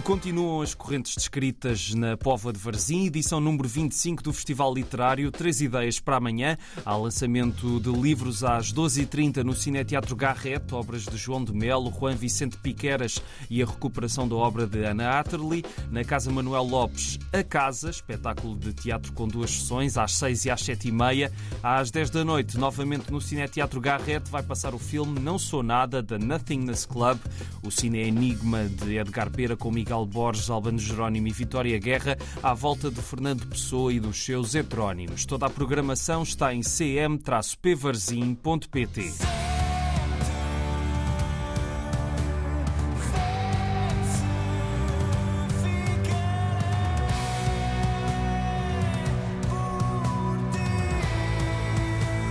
continuam as correntes descritas na Póvoa de Varzim, edição número 25 do Festival Literário. Três ideias para amanhã. Há lançamento de livros às 12h30 no Cineteatro Garrett, obras de João de Melo, Juan Vicente Piqueras e a recuperação da obra de Ana Atterley. Na Casa Manuel Lopes, A Casa, espetáculo de teatro com duas sessões, às 6 e às 7 e meia. Às 10 da noite, novamente no Cineteatro Garrett, vai passar o filme Não Sou Nada, da Nothingness Club, o cine enigma de Edgar Pera com Miguel Borges, Albano Jerónimo e Vitória Guerra, à volta de Fernando Pessoa e dos seus heterónimos. Toda a programação está em cm-pvarzim.pt.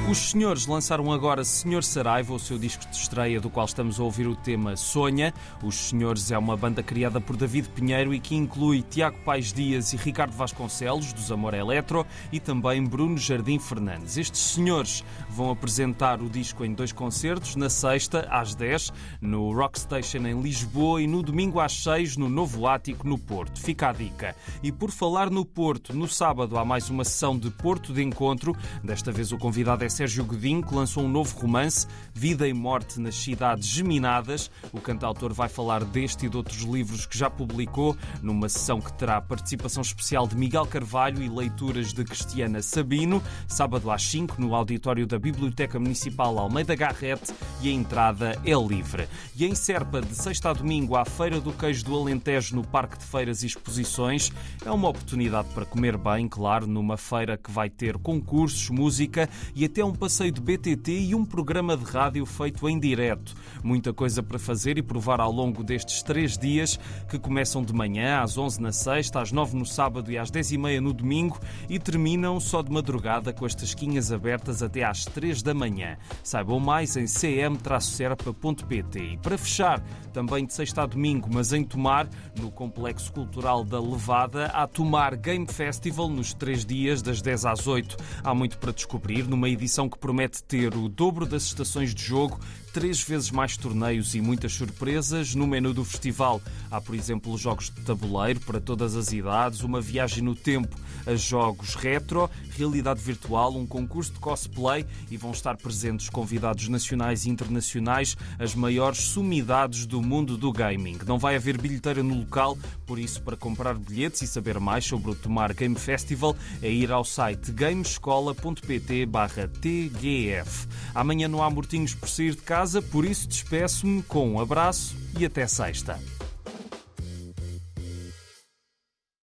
Os senhores lançaram agora Senhor Saraiva, o seu disco de estreia, do qual estamos a ouvir o tema Sonha. Os Senhores é uma banda criada por David Pinheiro e que inclui Tiago Paes Dias e Ricardo Vasconcelos, dos Amor Eletro, e também Bruno Jardim Fernandes. Estes senhores vão apresentar o disco em dois concertos, na sexta, às 10, no Rockstation em Lisboa e no domingo às 6, no Novo Ático, no Porto. Fica a dica. E por falar no Porto, no sábado há mais uma sessão de Porto de Encontro. Desta vez o convidado é Sérgio Godinho, que lançou um novo romance, Vida e Morte nas Cidades Geminadas. O cantautor vai falar deste e de outros livros que já publicou, numa sessão que terá participação especial de Miguel Carvalho e leituras de Cristiana Sabino, sábado às 5, no auditório da Biblioteca Municipal Almeida Garrete, e a entrada é livre. E em Serpa, de sexta a domingo, à Feira do Queijo do Alentejo, no Parque de Feiras e Exposições, é uma oportunidade para comer bem, claro, numa feira que vai ter concursos, música e até um passeio de BTT e um programa de rádio feito em direto. Muita coisa para fazer e provar ao longo destes três dias, que começam de manhã, às 11 na sexta, às 9 no sábado e às 10 e meia no domingo e terminam só de madrugada com as tasquinhas abertas até às 3 da manhã. Saibam mais em cm-serpa.pt. E para fechar, também de sexta a domingo, mas em Tomar, no Complexo Cultural da Levada, há Tomar Game Festival nos três dias, das 10 às 8. Há muito para descobrir numa edição que promete ter o dobro das estações de jogo, três vezes mais torneios e muitas surpresas. No menu do festival há, por exemplo, jogos de tabuleiro para todas as idades, uma viagem no tempo a jogos retro, realidade virtual, um concurso de cosplay e vão estar presentes convidados nacionais e internacionais, as maiores sumidades do mundo do gaming. Não vai haver bilheteira no local, por isso, para comprar bilhetes e saber mais sobre o Tomar Game Festival, é ir ao site gamescola.pt/tgf. Amanhã não há mortinhos por sair de casa, por isso despeço-me com um abraço e até sexta.